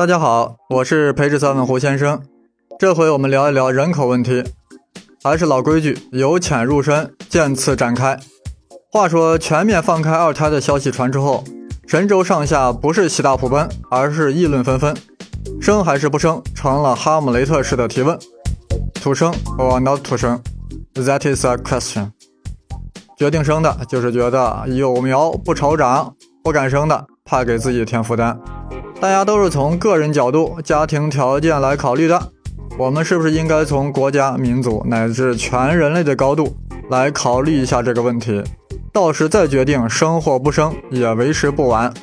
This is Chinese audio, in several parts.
大家好，我是培智三问胡先生。这回我们聊一聊人口问题，还是老规矩，由浅入深，渐次展开。话说，全面放开二胎的消息传出后，神州上下不是喜大普奔，而是议论纷纷。生还是不生，成了哈姆雷特式的提问：to 生 or not to 生？That is a question。决定生的就是觉得有苗不愁长，不敢生的怕给自己添负担。大家都是从个人角度、家庭条件来考虑的。我们是不是应该从国家、民族乃至全人类的高度来考虑一下这个问题？到时再决定生或不生也为时不晚。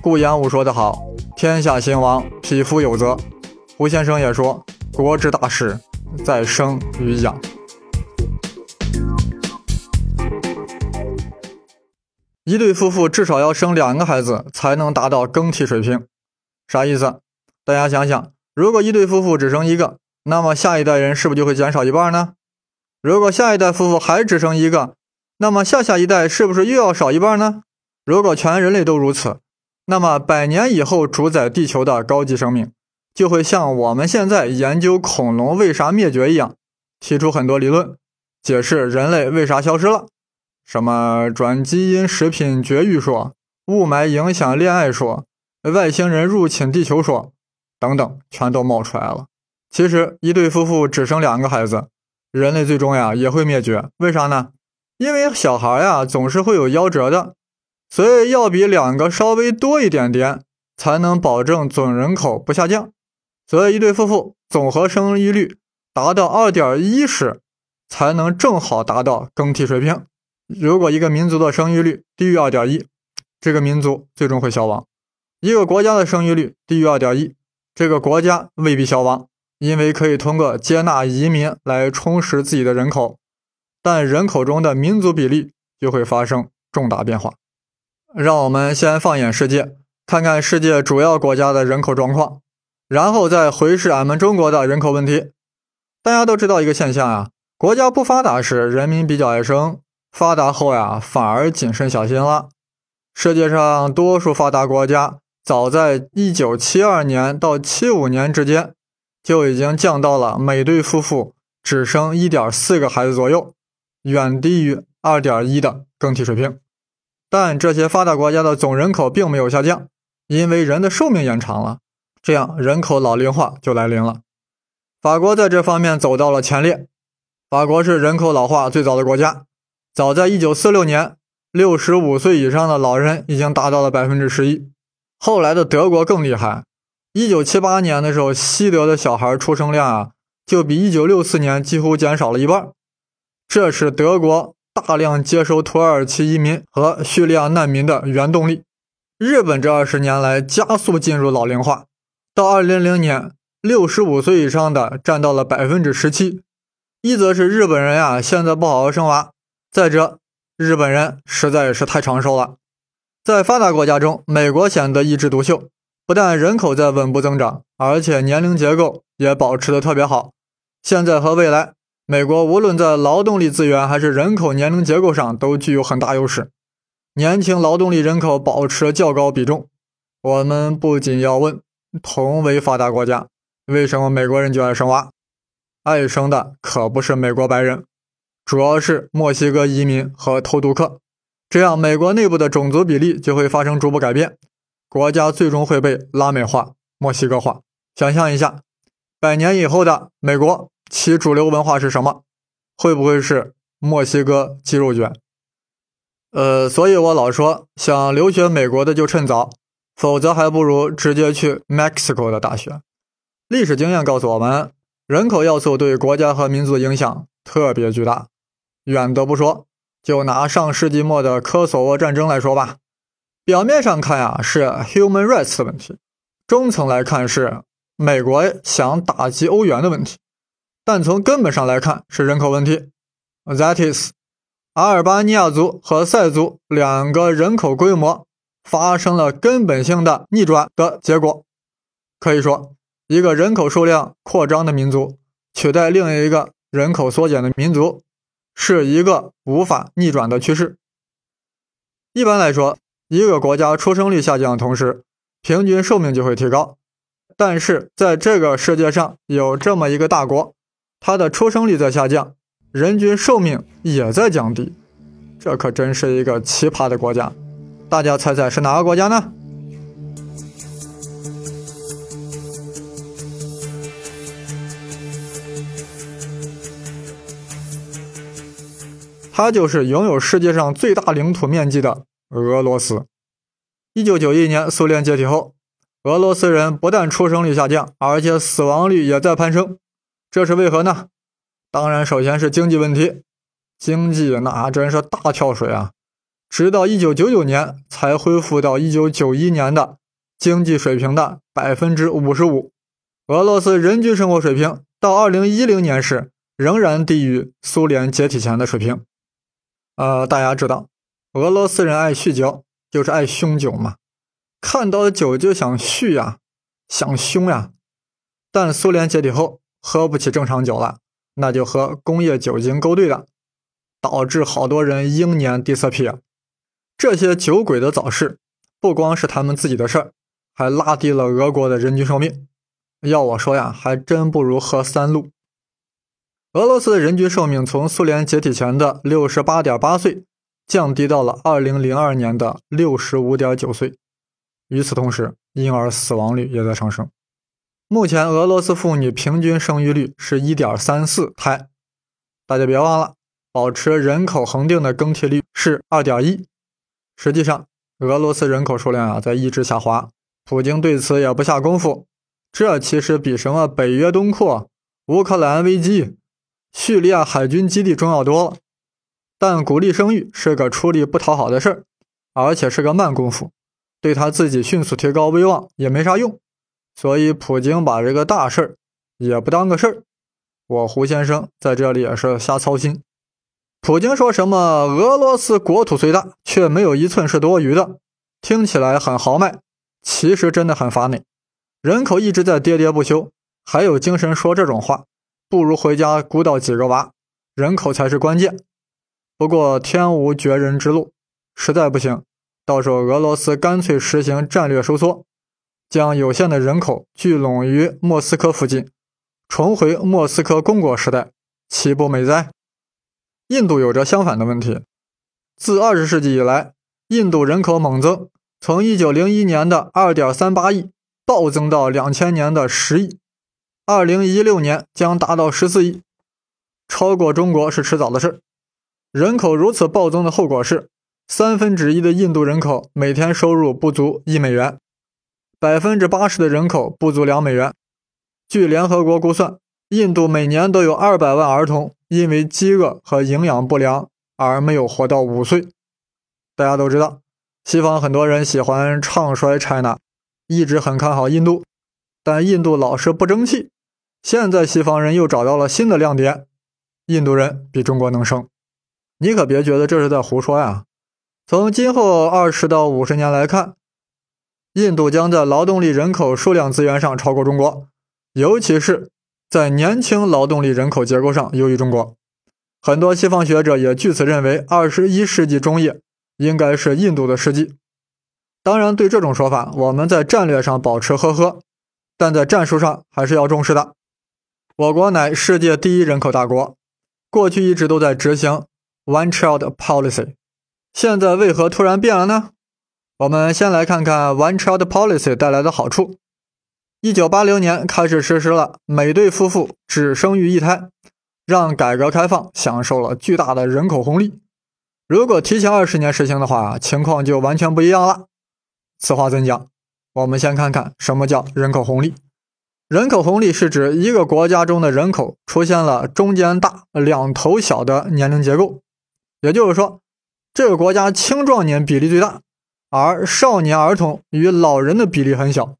顾炎武说得好：“天下兴亡，匹夫有责。”胡先生也说：“国之大事，在生与养。”一对夫妇至少要生两个孩子才能达到更替水平，啥意思？大家想想，如果一对夫妇只生一个，那么下一代人是不是就会减少一半呢？如果下一代夫妇还只生一个，那么下下一代是不是又要少一半呢？如果全人类都如此，那么百年以后主宰地球的高级生命就会像我们现在研究恐龙为啥灭绝一样，提出很多理论，解释人类为啥消失了。什么转基因食品绝育说、雾霾影响恋爱说、外星人入侵地球说等等，全都冒出来了。其实，一对夫妇只生两个孩子，人类最终呀也会灭绝。为啥呢？因为小孩呀总是会有夭折的，所以要比两个稍微多一点点，才能保证总人口不下降。所以，一对夫妇总和生育率达到二点一时，才能正好达到更替水平。如果一个民族的生育率低于二点一，这个民族最终会消亡；一个国家的生育率低于二点一，这个国家未必消亡，因为可以通过接纳移民来充实自己的人口，但人口中的民族比例就会发生重大变化。让我们先放眼世界，看看世界主要国家的人口状况，然后再回视俺们中国的人口问题。大家都知道一个现象啊，国家不发达时，人民比较爱生。发达后呀，反而谨慎小心了。世界上多数发达国家，早在1972年到75年之间，就已经降到了每对夫妇只生1.4个孩子左右，远低于2.1的更替水平。但这些发达国家的总人口并没有下降，因为人的寿命延长了，这样人口老龄化就来临了。法国在这方面走到了前列，法国是人口老化最早的国家。早在一九四六年，六十五岁以上的老人已经达到了百分之十一。后来的德国更厉害，一九七八年的时候，西德的小孩出生量啊，就比一九六四年几乎减少了一半。这是德国大量接收土耳其移民和叙利亚难民的原动力。日本这二十年来加速进入老龄化，到二零零年，六十五岁以上的占到了百分之十七。一则是日本人啊，现在不好好生娃。再者，日本人实在是太长寿了。在发达国家中，美国显得一枝独秀，不但人口在稳步增长，而且年龄结构也保持的特别好。现在和未来，美国无论在劳动力资源还是人口年龄结构上都具有很大优势，年轻劳动力人口保持较高比重。我们不仅要问，同为发达国家，为什么美国人就爱生娃？爱生的可不是美国白人。主要是墨西哥移民和偷渡客，这样美国内部的种族比例就会发生逐步改变，国家最终会被拉美化、墨西哥化。想象一下，百年以后的美国，其主流文化是什么？会不会是墨西哥鸡肉卷？呃，所以我老说，想留学美国的就趁早，否则还不如直接去 Mexico 的大学。历史经验告诉我们，人口要素对国家和民族的影响特别巨大。远的不说，就拿上世纪末的科索沃战争来说吧，表面上看呀是 human rights 的问题，中层来看是美国想打击欧元的问题，但从根本上来看是人口问题。That is，阿尔巴尼亚族和塞族两个人口规模发生了根本性的逆转的结果。可以说，一个人口数量扩张的民族取代另一个人口缩减的民族。是一个无法逆转的趋势。一般来说，一个国家出生率下降的同时，平均寿命就会提高。但是在这个世界上有这么一个大国，它的出生率在下降，人均寿命也在降低，这可真是一个奇葩的国家。大家猜猜是哪个国家呢？它就是拥有世界上最大领土面积的俄罗斯。一九九一年苏联解体后，俄罗斯人不但出生率下降，而且死亡率也在攀升。这是为何呢？当然，首先是经济问题，经济那真是大跳水啊！直到一九九九年才恢复到一九九一年的经济水平的百分之五十五。俄罗斯人均生活水平到二零一零年时仍然低于苏联解体前的水平。呃，大家知道，俄罗斯人爱酗酒，就是爱凶酒嘛，看到酒就想酗呀，想凶呀。但苏联解体后，喝不起正常酒了，那就和工业酒精勾兑了，导致好多人英年地色皮。这些酒鬼的早逝，不光是他们自己的事儿，还拉低了俄国的人均寿命。要我说呀，还真不如喝三鹿。俄罗斯的人均寿命从苏联解体前的六十八点八岁降低到了二零零二年的六十五点九岁。与此同时，婴儿死亡率也在上升。目前，俄罗斯妇女平均生育率是一点三四胎。大家别忘了，保持人口恒定的更替率是二点一。实际上，俄罗斯人口数量啊在一直下滑。普京对此也不下功夫。这其实比什么北约东扩、乌克兰危机。叙利亚海军基地重要多了，但鼓励生育是个出力不讨好的事儿，而且是个慢功夫，对他自己迅速提高威望也没啥用。所以普京把这个大事儿也不当个事儿。我胡先生在这里也是瞎操心。普京说什么俄罗斯国土虽大，却没有一寸是多余的，听起来很豪迈，其实真的很乏内。人口一直在喋喋不休，还有精神说这种话？不如回家鼓捣几个娃，人口才是关键。不过天无绝人之路，实在不行，到时候俄罗斯干脆实行战略收缩，将有限的人口聚拢于莫斯科附近，重回莫斯科公国时代，岂不美哉？印度有着相反的问题。自二十世纪以来，印度人口猛增，从一九零一年的二点三八亿暴增到两千年的十亿。二零一六年将达到十四亿，超过中国是迟早的事。人口如此暴增的后果是，三分之一的印度人口每天收入不足一美元，百分之八十的人口不足两美元。据联合国估算，印度每年都有二百万儿童因为饥饿和营养不良而没有活到五岁。大家都知道，西方很多人喜欢唱衰 China，一直很看好印度，但印度老是不争气。现在西方人又找到了新的亮点，印度人比中国能生，你可别觉得这是在胡说呀！从今后二十到五十年来看，印度将在劳动力人口数量资源上超过中国，尤其是在年轻劳动力人口结构上优于中国。很多西方学者也据此认为，二十一世纪中叶应该是印度的世纪。当然，对这种说法，我们在战略上保持呵呵，但在战术上还是要重视的。我国乃世界第一人口大国，过去一直都在执行 One Child Policy，现在为何突然变了呢？我们先来看看 One Child Policy 带来的好处。一九八零年开始实施了每对夫妇只生育一胎，让改革开放享受了巨大的人口红利。如果提前二十年实行的话，情况就完全不一样了。此话怎讲？我们先看看什么叫人口红利。人口红利是指一个国家中的人口出现了中间大、两头小的年龄结构，也就是说，这个国家青壮年比例最大，而少年儿童与老人的比例很小，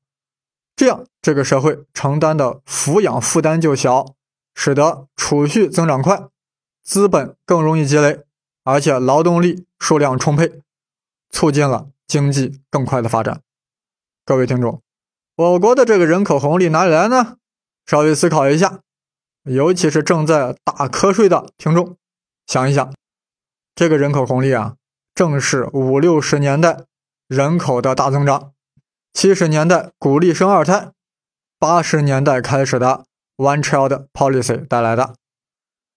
这样这个社会承担的抚养负担就小，使得储蓄增长快，资本更容易积累，而且劳动力数量充沛，促进了经济更快的发展。各位听众。我国的这个人口红利哪里来呢？稍微思考一下，尤其是正在打瞌睡的听众，想一想，这个人口红利啊，正是五六十年代人口的大增长，七十年代鼓励生二胎，八十年代开始的 One Child Policy 带来的，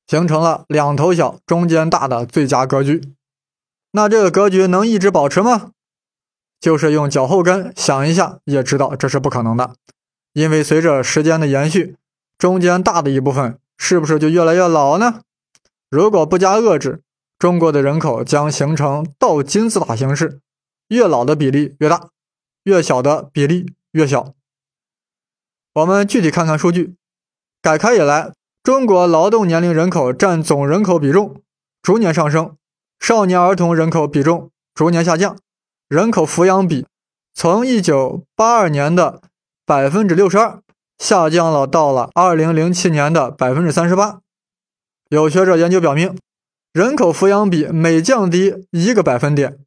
形成了两头小、中间大的最佳格局。那这个格局能一直保持吗？就是用脚后跟想一下，也知道这是不可能的。因为随着时间的延续，中间大的一部分是不是就越来越老呢？如果不加遏制，中国的人口将形成倒金字塔形式，越老的比例越大，越小的比例越小。我们具体看看数据，改开以来，中国劳动年龄人口占总人口比重逐年上升。少年儿童人口比重逐年下降，人口抚养比从一九八二年的百分之六十二下降了到了二零零七年的百分之三十八。有学者研究表明，人口抚养比每降低一个百分点，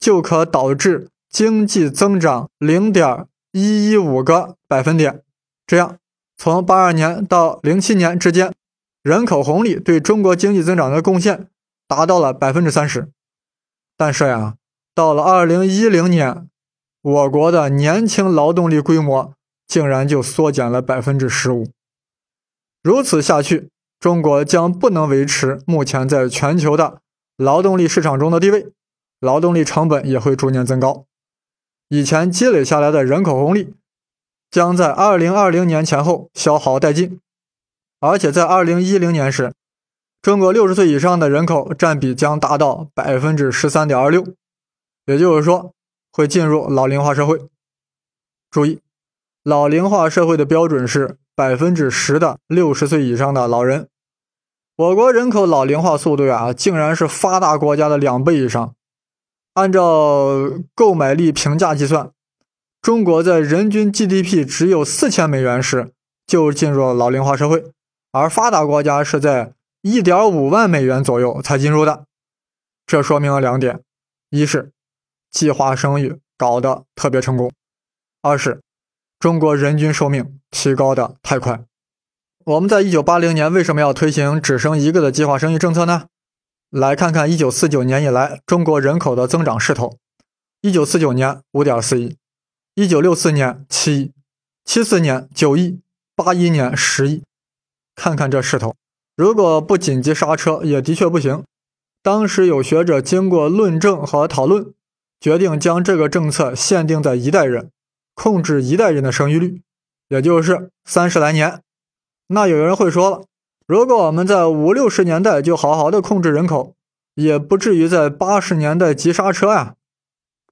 就可导致经济增长零点一一五个百分点。这样，从八二年到零七年之间，人口红利对中国经济增长的贡献。达到了百分之三十，但是呀，到了二零一零年，我国的年轻劳动力规模竟然就缩减了百分之十五。如此下去，中国将不能维持目前在全球的劳动力市场中的地位，劳动力成本也会逐年增高。以前积累下来的人口红利，将在二零二零年前后消耗殆尽，而且在二零一零年时。中国六十岁以上的人口占比将达到百分之十三点二六，也就是说会进入老龄化社会。注意，老龄化社会的标准是百分之十的六十岁以上的老人。我国人口老龄化速度啊，竟然是发达国家的两倍以上。按照购买力评价计算，中国在人均 GDP 只有四千美元时就进入了老龄化社会，而发达国家是在。一点五万美元左右才进入的，这说明了两点：一是计划生育搞得特别成功；二是中国人均寿命提高的太快。我们在一九八零年为什么要推行只生一个的计划生育政策呢？来看看一九四九年以来中国人口的增长势头：一九四九年五点四亿，一九六四年七亿，七四年九亿，八一年十亿。看看这势头。如果不紧急刹车，也的确不行。当时有学者经过论证和讨论，决定将这个政策限定在一代人，控制一代人的生育率，也就是三十来年。那有人会说了，如果我们在五六十年代就好好的控制人口，也不至于在八十年代急刹车呀。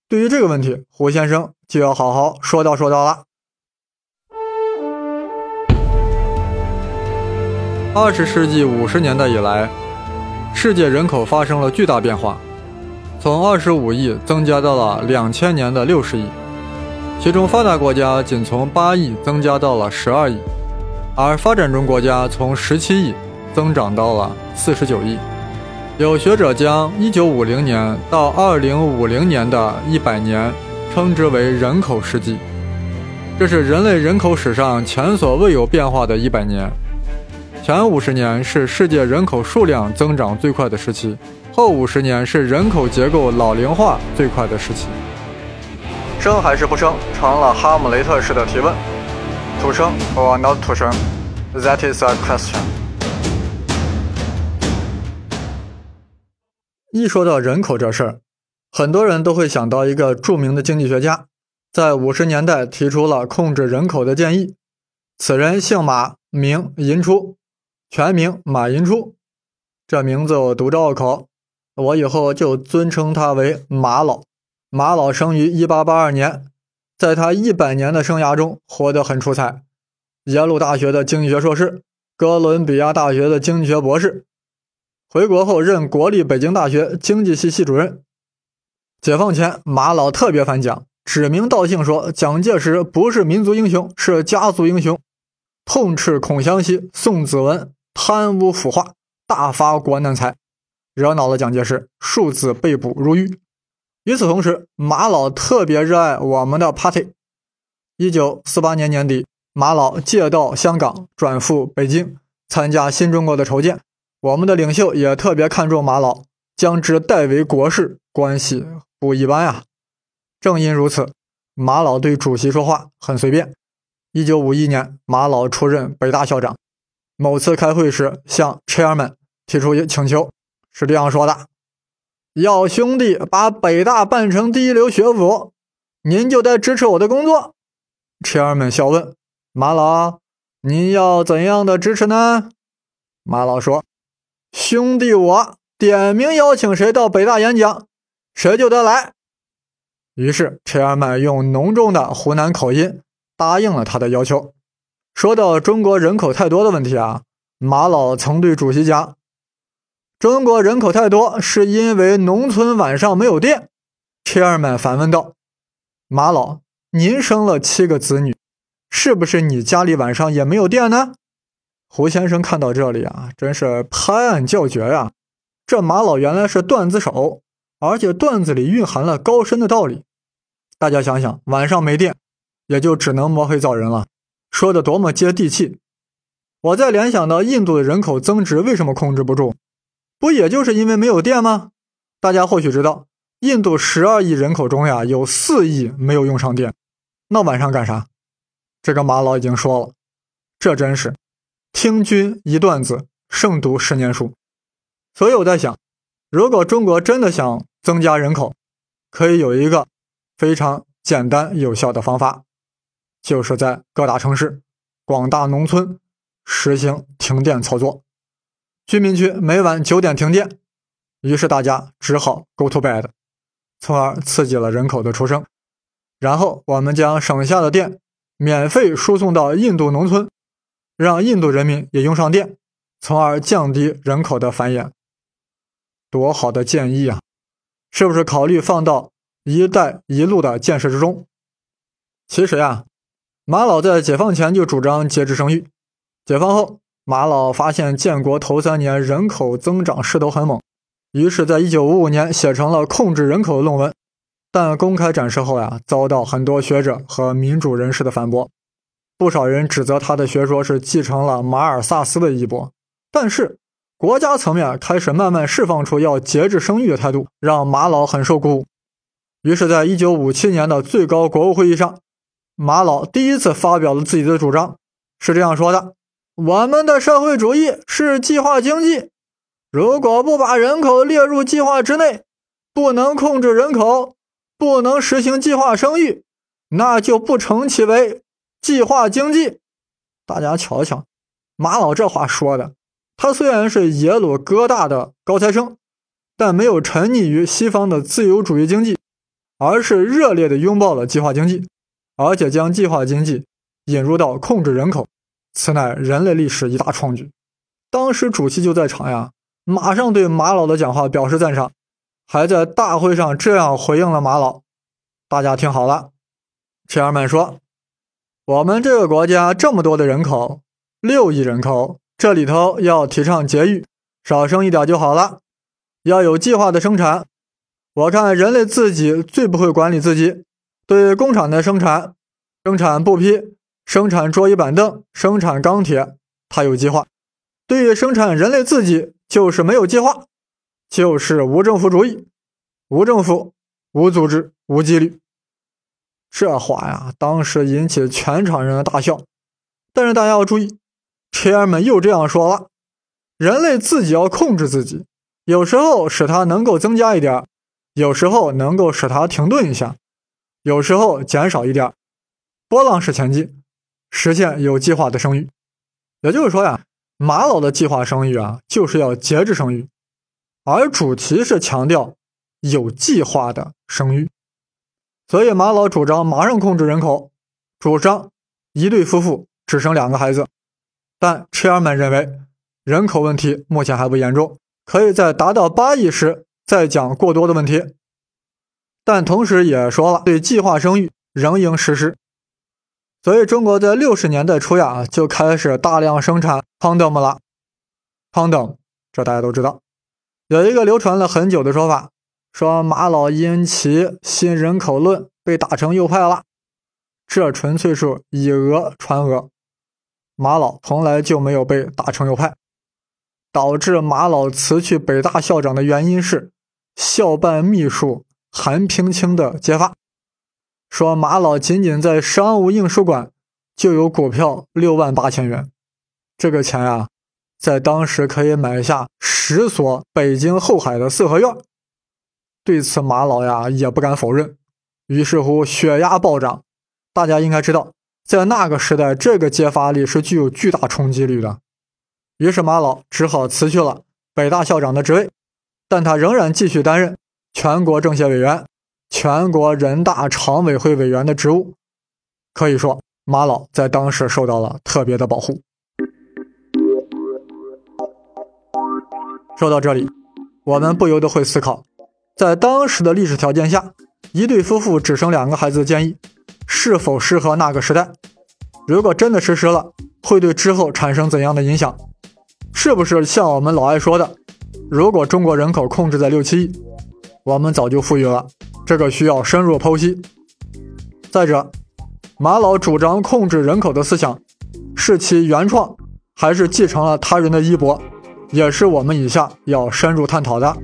对于这个问题，胡先生就要好好说道说道了。二十世纪五十年代以来，世界人口发生了巨大变化，从二十五亿增加到了两千年的六十亿，其中发达国家仅从八亿增加到了十二亿，而发展中国家从十七亿增长到了四十九亿。有学者将一九五零年到二零五零年的一百年称之为人口世纪，这是人类人口史上前所未有变化的一百年。前五十年是世界人口数量增长最快的时期，后五十年是人口结构老龄化最快的时期。生还是不生，成了哈姆雷特式的提问：to 生 or not to 生？That is a question。一说到人口这事儿，很多人都会想到一个著名的经济学家，在五十年代提出了控制人口的建议。此人姓马，名寅初。全名马寅初，这名字我读着拗口，我以后就尊称他为马老。马老生于一八八二年，在他一百年的生涯中活得很出彩，耶鲁大学的经济学硕士，哥伦比亚大学的经济学博士，回国后任国立北京大学经济系系主任。解放前，马老特别反蒋，指名道姓说蒋介石不是民族英雄，是家族英雄，痛斥孔祥熙、宋子文。贪污腐化，大发国难财，惹恼了蒋介石，数次被捕入狱。与此同时，马老特别热爱我们的 party。一九四八年年底，马老借道香港，转赴北京，参加新中国的筹建。我们的领袖也特别看重马老，将之代为国事，关系不一般呀。正因如此，马老对主席说话很随便，一九五一年，马老出任北大校长。某次开会时，向 chairman 提出一请求，是这样说的：“要兄弟把北大办成第一流学府，您就得支持我的工作。车尔们笑问：“马老，您要怎样的支持呢？”马老说：“兄弟，我点名邀请谁到北大演讲，谁就得来。”于是车尔们用浓重的湖南口音答应了他的要求。说到中国人口太多的问题啊，马老曾对主席讲：“中国人口太多是因为农村晚上没有电。”车尔曼反问道：“马老，您生了七个子女，是不是你家里晚上也没有电呢？”胡先生看到这里啊，真是拍案叫绝呀！这马老原来是段子手，而且段子里蕴含了高深的道理。大家想想，晚上没电，也就只能摸黑造人了。说的多么接地气！我再联想到印度的人口增值为什么控制不住，不也就是因为没有电吗？大家或许知道，印度十二亿人口中呀，有四亿没有用上电，那晚上干啥？这个马老已经说了，这真是听君一段子，胜读十年书。所以我在想，如果中国真的想增加人口，可以有一个非常简单有效的方法。就是在各大城市、广大农村实行停电操作，居民区每晚九点停电，于是大家只好 go to bed，从而刺激了人口的出生。然后我们将省下的电免费输送到印度农村，让印度人民也用上电，从而降低人口的繁衍。多好的建议啊！是不是考虑放到“一带一路”的建设之中？其实呀。马老在解放前就主张节制生育，解放后，马老发现建国头三年人口增长势头很猛，于是，在一九五五年写成了《控制人口》的论文。但公开展示后呀，遭到很多学者和民主人士的反驳，不少人指责他的学说是继承了马尔萨斯的衣钵。但是，国家层面开始慢慢释放出要节制生育的态度，让马老很受鼓舞。于是，在一九五七年的最高国务会议上。马老第一次发表了自己的主张，是这样说的：“我们的社会主义是计划经济，如果不把人口列入计划之内，不能控制人口，不能实行计划生育，那就不称其为计划经济。”大家瞧瞧，马老这话说的，他虽然是耶鲁哥大的高材生，但没有沉溺于西方的自由主义经济，而是热烈地拥抱了计划经济。而且将计划经济引入到控制人口，此乃人类历史一大创举。当时主席就在场呀，马上对马老的讲话表示赞赏，还在大会上这样回应了马老。大家听好了，亲儿们说：“我们这个国家这么多的人口，六亿人口，这里头要提倡节育，少生一点就好了，要有计划的生产。我看人类自己最不会管理自己。”对工厂的生产，生产不批，生产桌椅板凳，生产钢铁，它有计划；对于生产人类自己，就是没有计划，就是无政府主义，无政府，无组织，无纪律。这话呀，当时引起全场人的大笑。但是大家要注意，车儿们又这样说了：人类自己要控制自己，有时候使它能够增加一点，有时候能够使它停顿一下。有时候减少一点，波浪式前进，实现有计划的生育。也就是说呀，马老的计划生育啊，就是要节制生育，而主题是强调有计划的生育。所以马老主张马上控制人口，主张一对夫妇只生两个孩子。但 chairman 认为人口问题目前还不严重，可以在达到八亿时再讲过多的问题。但同时也说了，对计划生育仍应实施。所以中国在六十年代初呀，就开始大量生产 condom 了。condom 这大家都知道，有一个流传了很久的说法，说马老因其新人口论被打成右派了。这纯粹是以讹传讹，马老从来就没有被打成右派。导致马老辞去北大校长的原因是校办秘书。韩平清的揭发说，马老仅仅在商务印书馆就有股票六万八千元，这个钱啊，在当时可以买下十所北京后海的四合院。对此，马老呀也不敢否认。于是乎，血压暴涨。大家应该知道，在那个时代，这个揭发力是具有巨大冲击力的。于是马老只好辞去了北大校长的职位，但他仍然继续担任全国政协委员、全国人大常委会委员的职务。可以说，马老在当时受到了特别的保护。说到这里，我们不由得会思考。在当时的历史条件下，一对夫妇只生两个孩子的建议，是否适合那个时代？如果真的实施了，会对之后产生怎样的影响？是不是像我们老爱说的，如果中国人口控制在六七亿，我们早就富裕了？这个需要深入剖析。再者，马老主张控制人口的思想，是其原创，还是继承了他人的衣钵？也是我们以下要深入探讨的。